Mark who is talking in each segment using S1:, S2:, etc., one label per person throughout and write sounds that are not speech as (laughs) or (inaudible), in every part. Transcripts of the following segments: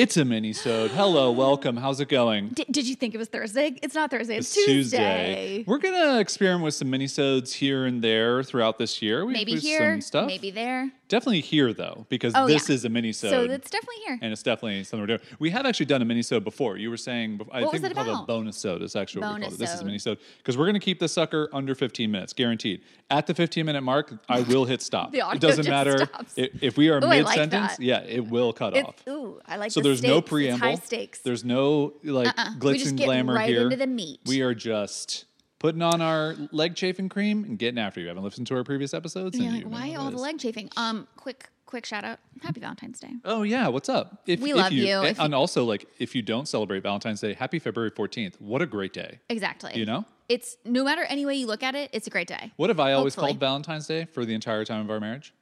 S1: it's a mini-sode. Hello, welcome. How's it going?
S2: D- did you think it was Thursday? It's not Thursday. It's,
S1: It's
S2: Tuesday.
S1: We're gonna experiment with some mini-sodes here and there throughout this year. We
S2: Maybe here,
S1: some stuff.
S2: maybe there.
S1: Definitely here though, because
S2: Oh,
S1: this
S2: yeah.
S1: is a mini-sode.
S2: So it's definitely here.
S1: and it's definitely something we're doing. We have actually done a mini-sode before. You were saying, I
S2: What
S1: think
S2: was
S1: we
S2: it
S1: called it a bonus-sode. It's actually what we called it. This is a mini-sode because we're gonna keep the sucker under 15 minutes, guaranteed. At the 15-minute mark, I will hit stop. (laughs)
S2: The audio
S1: it doesn't matter
S2: stops.
S1: if we are
S2: Ooh, I like
S1: yeah, it will cut
S2: It's,
S1: off.
S2: ooh, I like
S1: So
S2: the
S1: there's no
S2: stakes. It's
S1: preamble.
S2: high stakes.
S1: There's no like
S2: Uh-uh.
S1: glitz and glamour
S2: right
S1: here.
S2: into the meat.
S1: We are just putting on our leg chafing cream and getting after you. Haven't listened to our previous episodes? And
S2: like, why all the leg chafing? Um, quick, quick shout out. Happy Valentine's Day.
S1: Oh yeah, what's up? If,
S2: We
S1: if
S2: love you.
S1: And,
S2: If
S1: and also, like, if you don't celebrate Valentine's Day, happy February 14th. What a great day.
S2: Exactly.
S1: You know?
S2: It's no matter any way you look at it, it's a great day.
S1: What have I always
S2: Hopefully.
S1: called Valentine's Day for the entire time of our marriage?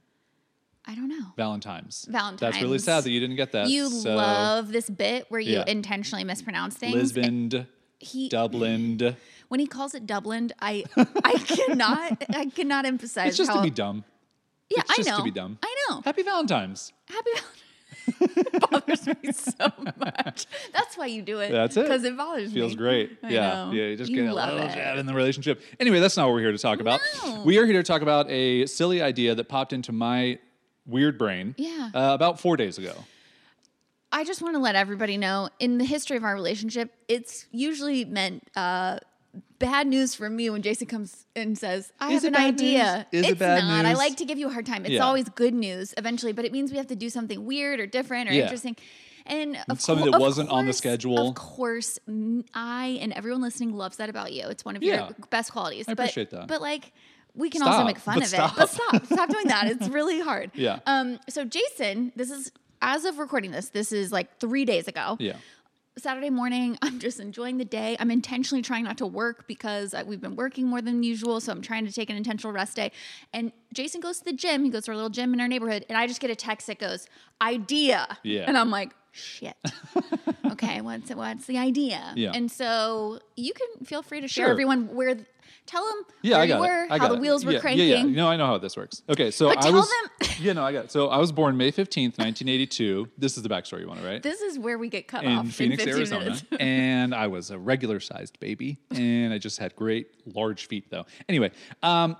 S2: I don't know.
S1: Valentine's.
S2: Valentine's.
S1: That's really sad that you didn't get that.
S2: You
S1: so,
S2: love this bit where you
S1: Yeah.
S2: intentionally mispronounce things.
S1: Lisbon,
S2: He
S1: Dublin.
S2: when he calls it Dublin, I I cannot I cannot emphasize
S1: It's just
S2: how
S1: to be dumb.
S2: yeah
S1: it's
S2: I
S1: just
S2: know
S1: to be dumb.
S2: I know
S1: Happy Valentine's.
S2: happy Valentine's it (laughs) bothers me so much. That's why you do it.
S1: That's it.
S2: because it bothers me.
S1: Feels great.
S2: I
S1: yeah.
S2: know.
S1: Yeah. You just
S2: You
S1: get a little
S2: it.
S1: jab in the relationship. Anyway, that's not what we're here to talk about.
S2: No.
S1: We are here to talk about a silly idea that popped into my weird brain
S2: Yeah.
S1: uh, about four days ago.
S2: I just want to let everybody know in the history of our relationship, it's usually meant uh, bad news for me when Jason comes and says, I
S1: Is
S2: have
S1: it
S2: an
S1: bad
S2: idea.
S1: news? Is it
S2: it's
S1: bad
S2: not. I
S1: news?
S2: like to give you a hard time. It's
S1: Yeah.
S2: always good news eventually, but it means we have to do something weird or different or
S1: Yeah.
S2: interesting. And of
S1: something
S2: cour-
S1: that
S2: of
S1: wasn't on the
S2: course-
S1: schedule.
S2: Of course, m- I and everyone listening loves that about you. It's one of your best qualities.
S1: I
S2: but,
S1: appreciate that.
S2: But like, we can also make fun of
S1: stop.
S2: it. But stop. Stop doing that. It's (laughs) really hard.
S1: Yeah.
S2: Um. So Jason, this is as of recording this. This is like three days ago.
S1: Yeah.
S2: Saturday morning, (laughs) I'm just enjoying the day. I'm intentionally trying not to work because I- we've been working more than usual. So I'm trying to take an intentional rest day. And Jason goes to the gym. He goes to our little gym in our neighborhood. And I just get a text that goes, idea.
S1: Yeah.
S2: And I'm like, shit. okay, (laughs) what's what's the idea?
S1: Yeah.
S2: And so you can feel free to share
S1: Sure.
S2: everyone where, tell them
S1: Yeah,
S2: where
S1: I got
S2: you were.
S1: I
S2: how
S1: got
S2: the
S1: it.
S2: wheels were
S1: yeah,
S2: cranking.
S1: Yeah, yeah. Know, I know how this works. Okay, so
S2: But
S1: I
S2: tell
S1: was.
S2: them- (laughs)
S1: yeah, no, I got it. So I was born May 15th, 1982. This is the backstory you want to write?
S2: This is where we get cut
S1: in
S2: off
S1: Phoenix,
S2: in 15
S1: Arizona. (laughs) and I was a regular sized baby, and I just had great large feet, though. Anyway, um,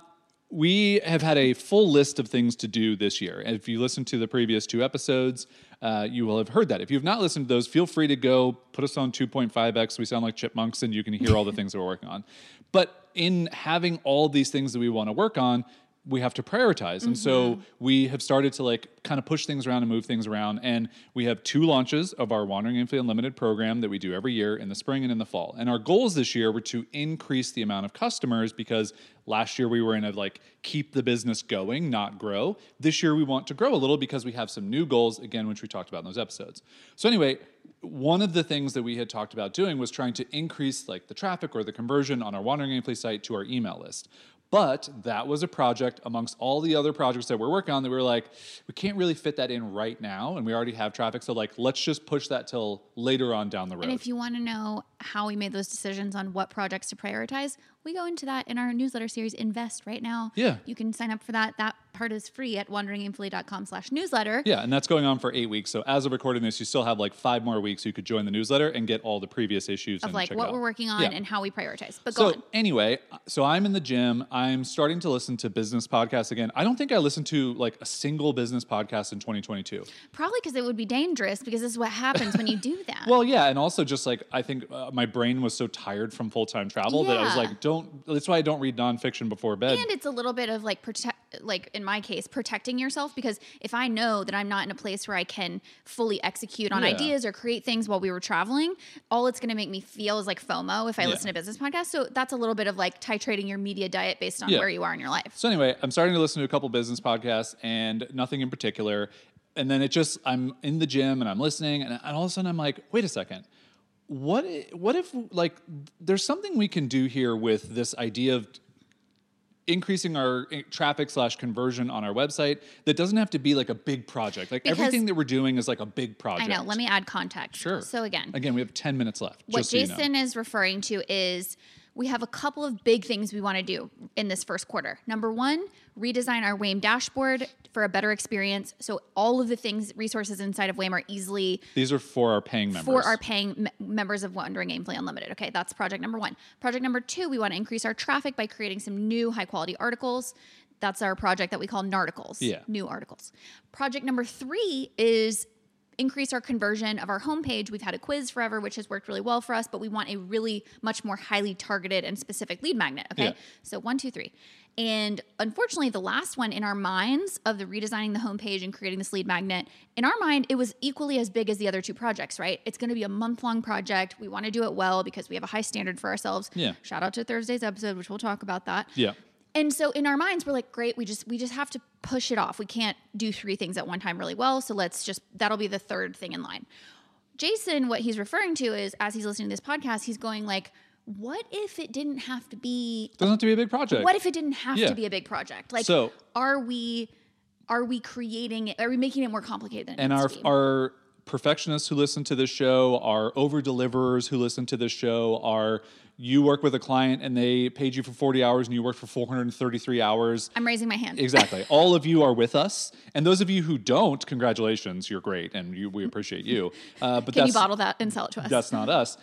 S1: we have had a full list of things to do this year. If you listen to the previous two episodes, uh, you will have heard that. If you've not listened to those, feel free to go put us on 2.5x. We sound like chipmunks, and you can hear all the things that we're working on. But in having all these things that we want to work on, we have to prioritize. And so mm-hmm. we have started to like kind of push things around and move things around. And we have two launches of our Wandering Aimfully Unlimited program that we do every year in the spring and in the fall. And our goals this year were to increase the amount of customers because last year we were in a like keep the business going, not grow. This year we want to grow a little because we have some new goals, again, which we talked about in those episodes. So anyway, one of the things that we had talked about doing was trying to increase like the traffic or the conversion on our Wandering Aimfully site to our email list. But that was a project amongst all the other projects that we're working on that we were like, we can't really fit that in right now, and we already have traffic. So like, let's just push that till later on down the road.
S2: And if you want to know how we made those decisions on what projects to prioritize, we go into that in our newsletter series, Invest, right now.
S1: Yeah.
S2: You can sign up for that. That part is free at wanderingaimfully.com slash newsletter.
S1: yeah, and that's going on for eight weeks. So as of recording this, you still have like five more weeks. You could join the newsletter and get all the previous issues
S2: Of like what we're working on
S1: Yeah.
S2: and how we prioritize. But go
S1: So
S2: on.
S1: anyway, so I'm in the gym. I'm starting to listen to business podcasts again. I don't think I listened to like a single business podcast in 2022.
S2: Probably because it would be dangerous because this is what happens when you do (laughs) that.
S1: Well, yeah, and also just like I think uh, my brain was so tired from full time travel that I was like, don't. That's why I don't read nonfiction before bed.
S2: and it's a little bit of like protect like in my case protecting yourself because if i know that i'm not in a place where i can fully execute on
S1: Yeah.
S2: ideas or create things while we were traveling all it's going to make me feel is like fomo if i
S1: Yeah.
S2: listen to business podcasts so that's a little bit of like titrating your media diet based on
S1: Yeah.
S2: where you are in your life
S1: So anyway, I'm starting to listen to a couple business podcasts and nothing in particular. and then it just I'm in the gym and I'm listening, and all of a sudden I'm like, wait a second. What i- what if like there's something we can do here with this idea of increasing our eh, traffic slash conversion on our website that doesn't have to be like a big project. Like
S2: Because-
S1: everything that we're doing is like a big project.
S2: I know. Let me add context.
S1: Sure.
S2: So again,
S1: Again, we have 10 minutes left.
S2: what
S1: just so you know.
S2: Jason is referring to is we have a couple of big things we want to do in this first quarter. Number one, redesign our WAIM dashboard for a better experience. So all of the things, resources inside of WAIM are easily
S1: These are for our paying members.
S2: for our paying me- members of Wandering Aimfully Unlimited. Okay, that's project number one. Project number two, we want to increase our traffic by creating some new high quality articles. That's our project that we call Narticles.
S1: Yeah.
S2: New articles. Project number three is increase our conversion of our homepage. We've had a quiz forever, which has worked really well for us, but we want a really much more highly targeted and specific lead magnet. Okay.
S1: Yeah.
S2: So one, two, three. And unfortunately, the last one in our minds of the redesigning the homepage and creating this lead magnet, in our mind, it was equally as big as the other two projects, right? It's going to be a month long project. We want to do it well because we have a high standard for ourselves.
S1: Yeah.
S2: Shout out to Thursday's episode, which we'll talk about that.
S1: Yeah.
S2: And so in our minds, we're like, great, we just we just have to push it off. We can't do three things at one time really well. So let's just that'll be the third thing in line. Jason, what he's referring to is as he's listening to this podcast, he's going like, what if it didn't have to be
S1: Doesn't have to be a big project.
S2: what if it didn't have
S1: Yeah.
S2: to be a big project? Like
S1: So-
S2: are we are we creating it are we making it more complicated than it
S1: and
S2: needs
S1: our
S2: to be?
S1: our perfectionists who listen to this show, our over deliverers who listen to this show, are you work with a client and they paid you for 40 hours and you worked for 433 hours.
S2: I'm raising my hand.
S1: Exactly. (laughs) All of you are with us, and those of you who don't, congratulations, you're great, and you, we appreciate you. Uh, but
S2: Can
S1: that's
S2: you bottle that and sell it to us?
S1: that's not us.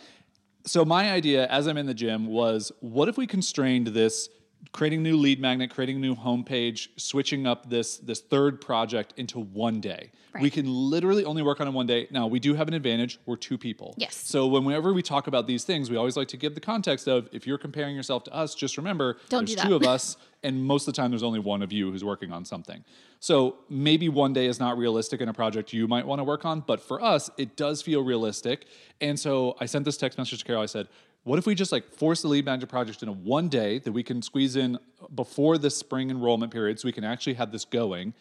S1: So my idea, as I'm in the gym, was what if we constrained this, creating a new lead magnet, creating a new homepage, switching up this this third project into one day. We can literally only work on it one day. Now we do have an advantage. We're two people.
S2: Yes.
S1: So whenever we talk about these things, we always like to give the context of if you're comparing yourself to us, just remember
S2: Don't
S1: there's
S2: do
S1: two of (laughs) us, and most of the time there's only one of you who's working on something. So maybe one day is not realistic in a project you might want to work on, but for us, it does feel realistic. And so I sent this text message to Carol. I said, what if we just like force the lead magnet project into one day that we can squeeze in before the spring enrollment period so we can actually have this going?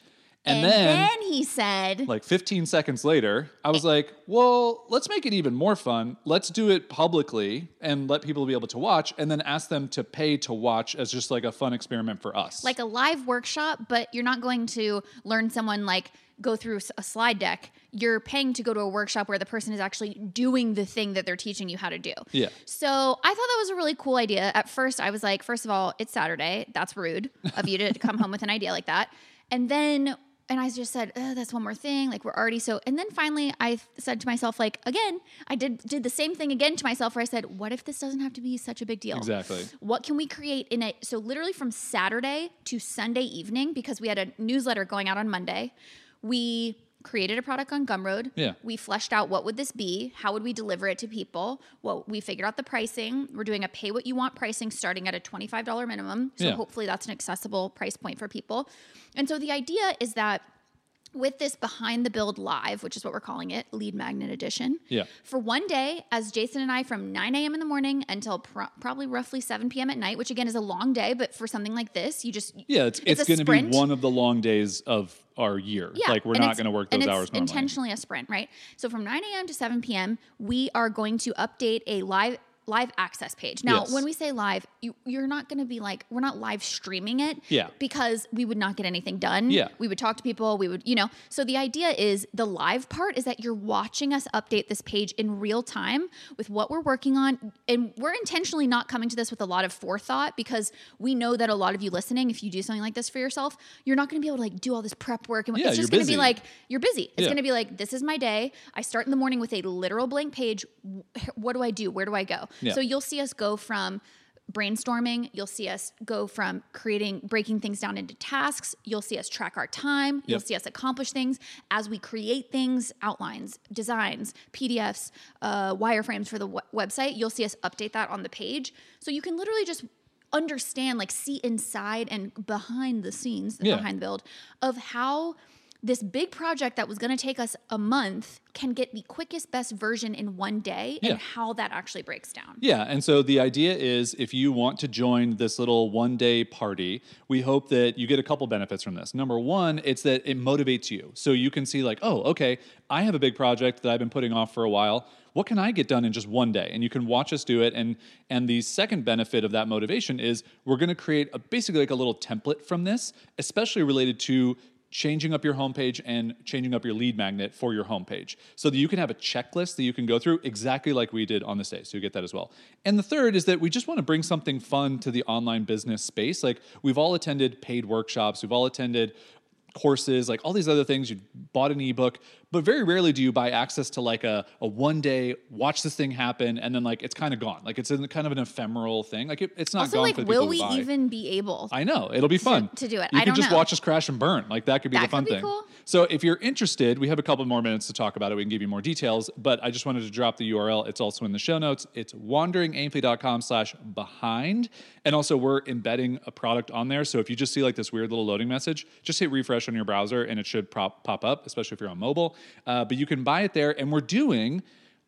S1: And,
S2: and
S1: then,
S2: then he said
S1: like 15 seconds later, I was like, well, let's make it even more fun. Let's do it publicly and let people be able to watch and then ask them to pay to watch as just like a fun experiment for us.
S2: like a live workshop, but you're not going to learn someone like go through a slide deck. You're paying to go to a workshop where the person is actually doing the thing that they're teaching you how to do.
S1: Yeah.
S2: So I thought that was a really cool idea. At first, I was like, first of all, it's Saturday. That's rude of you to come home with an idea like that. And then, and I just said, "Ugh, that's one more thing. Like we're already so. And then finally, I said to myself, like again, I did did the same thing again to myself, where I said, what if this doesn't have to be such a big deal?
S1: Exactly.
S2: What can we create in it? So literally from Saturday to Sunday evening, because we had a newsletter going out on Monday, we created a product on Gumroad.
S1: Yeah.
S2: We fleshed out what would this be? How would we deliver it to people? Well, we figured out the pricing. We're doing a pay what you want pricing starting at a $25 minimum. So
S1: Yeah.
S2: hopefully that's an accessible price point for people. And so the idea is that with this behind the build live, which is what we're calling it, lead magnet edition.
S1: Yeah.
S2: For one day, as Jason and I, from 9 a.m. in the morning until pro- probably roughly 7 p.m. at night, which again is a long day, but for something like this, you just
S1: Yeah, it's it's,
S2: a
S1: going to be one of the long days of our year.
S2: Yeah,
S1: like we're
S2: and
S1: not going to work
S2: and
S1: those
S2: it's
S1: hours normally.
S2: Intentionally a sprint, right? So from 9 a.m. to 7 p.m., we are going to update a live live access page. Now,
S1: Yes.
S2: when we say live, you, you're not going to be like we're not live streaming it,
S1: Yeah.
S2: because we would not get anything done.
S1: Yeah.
S2: we would talk to people. We would, you know. So the idea is the live part is that you're watching us update this page in real time with what we're working on, and we're intentionally not coming to this with a lot of forethought because we know that a lot of you listening, if you do something like this for yourself, you're not going to be able to like do all this prep work, and
S1: Yeah,
S2: it's just going to be like you're busy. It's
S1: Yeah.
S2: going to be like this is my day. I start in the morning with a literal blank page. What do I do? Where do I go?
S1: Yeah.
S2: So you'll see us go from brainstorming. You'll see us go from creating, breaking things down into tasks. You'll see us track our time. You'll see us accomplish things as we create things, outlines, designs, PDFs, uh, wireframes for the w- website. You'll see us update that on the page. So you can literally just understand, like, see inside and behind the scenes,
S1: Yeah.
S2: behind the build of how this big project that was going to take us a month can get the quickest, best version in one day
S1: Yeah.
S2: and how that actually breaks down.
S1: Yeah, and so the idea is if you want to join this little one day party, we hope that you get a couple benefits from this. Number one, it's that it motivates you. So you can see, like, oh, okay, I have a big project that I've been putting off for a while. What can I get done in just one day? And you can watch us do it. And and the second benefit of that motivation is we're gonna create a, basically like a little template from this, especially related to changing up your homepage and changing up your lead magnet for your homepage so that you can have a checklist that you can go through exactly like we did on this day. So you get that as well. And the third is that we just want to bring something fun to the online business space. Like we've all attended paid workshops, we've all attended courses, like all these other things. You bought an ebook, but very rarely do you buy access to like a, a one day watch this thing happen and then like it's kind of gone. Like it's in kind of an ephemeral thing. Like it, it's not
S2: Also,
S1: gone
S2: like,
S1: for the
S2: will
S1: people
S2: we even be able?
S1: I know it'll be fun
S2: to do it.
S1: You
S2: I
S1: can just
S2: know.
S1: watch us crash and burn. Like that could be
S2: That
S1: the fun
S2: could be
S1: thing.
S2: cool.
S1: So if you're interested, we have a couple more minutes to talk about it. We can give you more details, but I just wanted to drop the URL. It's also in the show notes. It's wanderingaimfully.com slash behind. And also we're embedding a product on there. So if you just see like this weird little loading message, just hit refresh on your browser and it should pop, pop up, especially if you're on mobile. Uh, but you can buy it there. And we're doing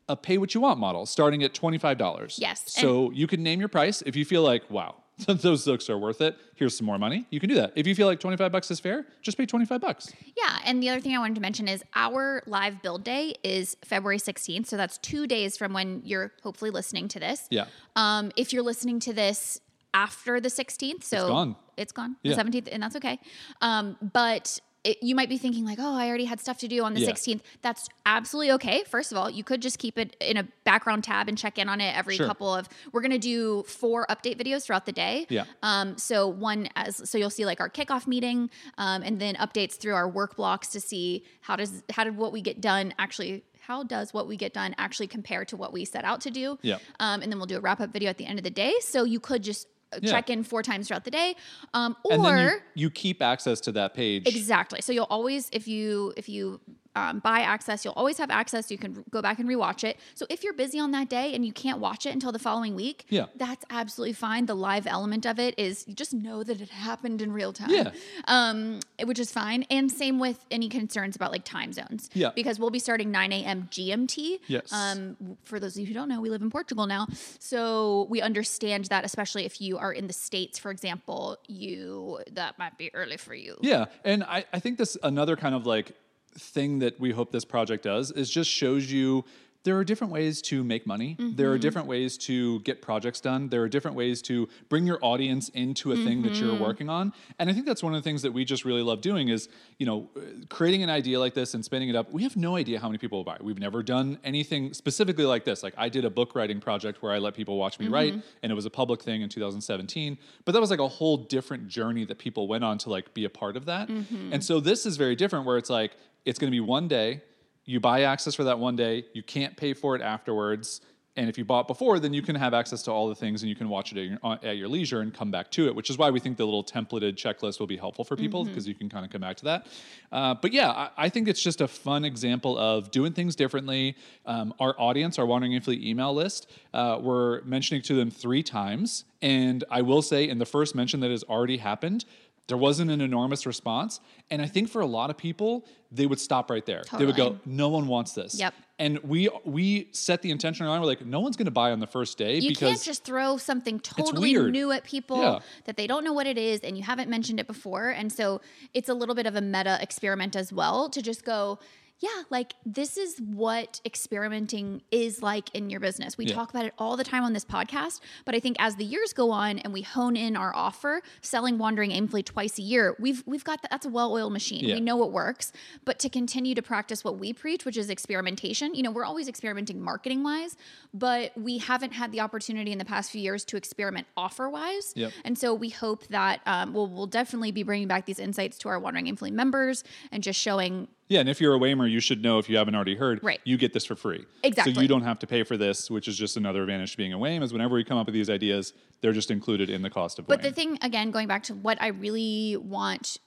S1: a pay what you want model starting at $25.
S2: Yes,
S1: So you can name your price if you feel like, wow, (laughs) those looks are worth it. Here's some more money. You can do that. If you feel like 25 bucks is fair, just pay 25 bucks.
S2: Yeah, and the other thing I wanted to mention is our live build day is February 16th, so that's 2 days from when you're hopefully listening to this.
S1: Yeah.
S2: Um if you're listening to this after the 16th, so
S1: gone.
S2: It's gone.
S1: Yeah.
S2: The 17th and that's okay. Um but it, you might be thinking like, oh, I already had stuff to do on the
S1: Yeah.
S2: 16th. That's absolutely okay. First of all, you could just keep it in a background tab and check in on it every
S1: Sure.
S2: couple of. We're gonna do four update videos throughout the day.
S1: Yeah.
S2: Um, so one as so you'll see like our kickoff meeting, um, and then updates through our work blocks to see how does how did what we get done actually how does what we get done actually compare to what we set out to do?
S1: Yeah.
S2: Um, and then we'll do a wrap up video at the end of the day. So you could just
S1: Yeah.
S2: check in four times throughout the day, um, or
S1: you, you keep access to that page.
S2: Exactly. So you'll always, if you if you um, buy access, you'll always have access. You can go back and rewatch it. So if you're busy on that day and you can't watch it until the following week,
S1: Yeah.
S2: that's absolutely fine. The live element of it is you just know that it happened in real time.
S1: Yeah.
S2: Um, which is fine. And same with any concerns about like time zones.
S1: Yeah.
S2: Because we'll be starting 9 a.m. GMT.
S1: Yes.
S2: Um, for those of you who don't know, we live in Portugal now. So we understand that, especially if you are in the States, for example, you that might be early for you.
S1: Yeah, and I, I think this another kind of like thing that we hope this project does is just shows you there are different ways to make money. There are mm-hmm. different ways to get projects done. There are different ways to bring your audience into a thing that you're mm-hmm. working on. And I think that's one of the things that we just really love doing is, you know, creating an idea like this and spinning it up. We have no idea how many people will buy. it. We've never done anything specifically like this. Like I did a book writing project where I let people watch me mm-hmm. write and it was a public thing in 2017. But that was like a whole different journey that people went on to like be a part of that. And so this is very different where it's like it's going to be one day you buy access for that one day you can't pay for it afterwards and if you bought before then you can have access to all the things and you can watch it at your, uh, at your leisure and come back to it which is why we think the little templated checklist will be helpful for people because you can kind of come back to that. Uh, but yeah I, I think it's just a fun example of doing things differently. Um, our audience our wandering aimfully email list uh, we're mentioning to them three times and i will say in the first mention that has already happened there wasn't an enormous response and i think for a lot of people they would stop right there they would go no one wants this
S2: Yep.
S1: and we we set the intention around we're like no one's going to buy on the first day
S2: You
S1: because
S2: can't just throw something totally new at people
S1: Yeah.
S2: that they don't know what it is and you haven't mentioned it before. And so it's a little bit of a meta experiment as well to just go, yeah, like this is what experimenting is like in your business. We
S1: Yeah.
S2: talk about it all the time on this podcast, but I think as the years go on and we hone in our offer, selling wandering aimfully twice a year, we've we've got that, that's a well-oiled machine.
S1: Yeah.
S2: We know it works, but to continue to practice what we preach, which is experimentation, you know, we're always experimenting marketing wise, but we haven't had the opportunity in the past few years to experiment offer wise.
S1: Yep.
S2: And so we hope that um, we'll, we'll definitely be bringing back these insights to our Wandering Aimfully members and just showing
S1: yeah and if you're a waymer you should know if you haven't already heard
S2: Right.
S1: you get this for free
S2: Exactly.
S1: so you don't have to pay for this which is just another advantage to being a wayme is whenever we come up with these ideas they're just included in the cost of
S2: But the thing, again, going back to what I really want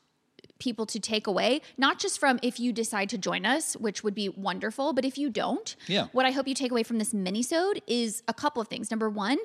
S2: people to take away, not just from if you decide to join us, which would be wonderful, but if you don't,
S1: Yeah.
S2: what I hope you take away from this mini-sode is a couple of things. Number one,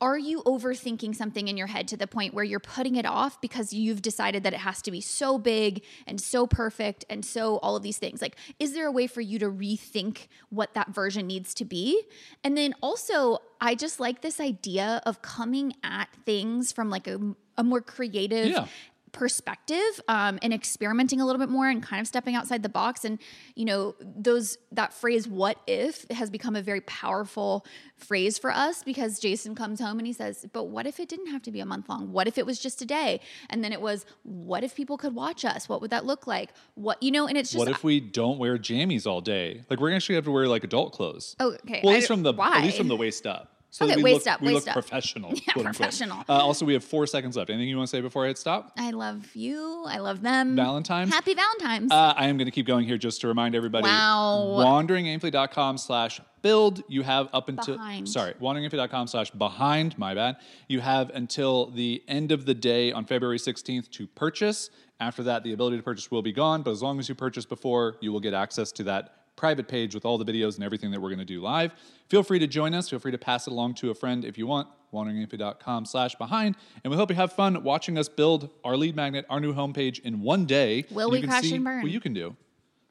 S2: are you overthinking something in your head to the point where you're putting it off because you've decided that it has to be so big and so perfect and so all of these things? Like, is there a way for you to rethink what that version needs to be? And then also, I just like this idea of coming at things from like a, a more creative
S1: Yeah.
S2: Perspective um, and experimenting a little bit more and kind of stepping outside the box and you know those that phrase what if has become a very powerful phrase for us because jason comes home and he says but what if it didn't have to be a month long what if it was just a day and then it was what if people could watch us what would that look like what you know and it's just
S1: What if we don't wear jammies all day? Like we're actually have to wear like adult clothes.
S2: Oh, okay.
S1: Well, at least from the
S2: why?
S1: at least from the waist up. So
S2: Okay,
S1: we
S2: waist
S1: look,
S2: up,
S1: we
S2: waist
S1: look
S2: up. (laughs)
S1: professional.
S2: Yeah, professional.
S1: Uh, also, we have four seconds left. Anything you want to say before I hit stop?
S2: i love you i love them
S1: Valentine's?
S2: happy valentine's
S1: Uh, I am going to keep going here just to remind everybody.
S2: Wow.
S1: Wanderingaimfully.com slash build. You have up until,
S2: Behind.
S1: sorry, wanderingaimfully.com slash behind, my bad. You have until the end of the day on February 16th to purchase. After that, the ability to purchase will be gone, but as long as you purchase before, you will get access to that private page with all the videos and everything that we're going to do live. Feel free to join us. Feel free to pass it along to a friend if you want. wanderingaimfully.com slash behind. And we hope you have fun watching us build our lead magnet, our new homepage in one day.
S2: Will
S1: And
S2: we
S1: you can
S2: crash
S1: see
S2: and burn?
S1: What you can do.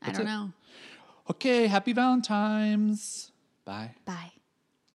S2: i don't know
S1: Okay, happy Valentine's. Bye.
S2: bye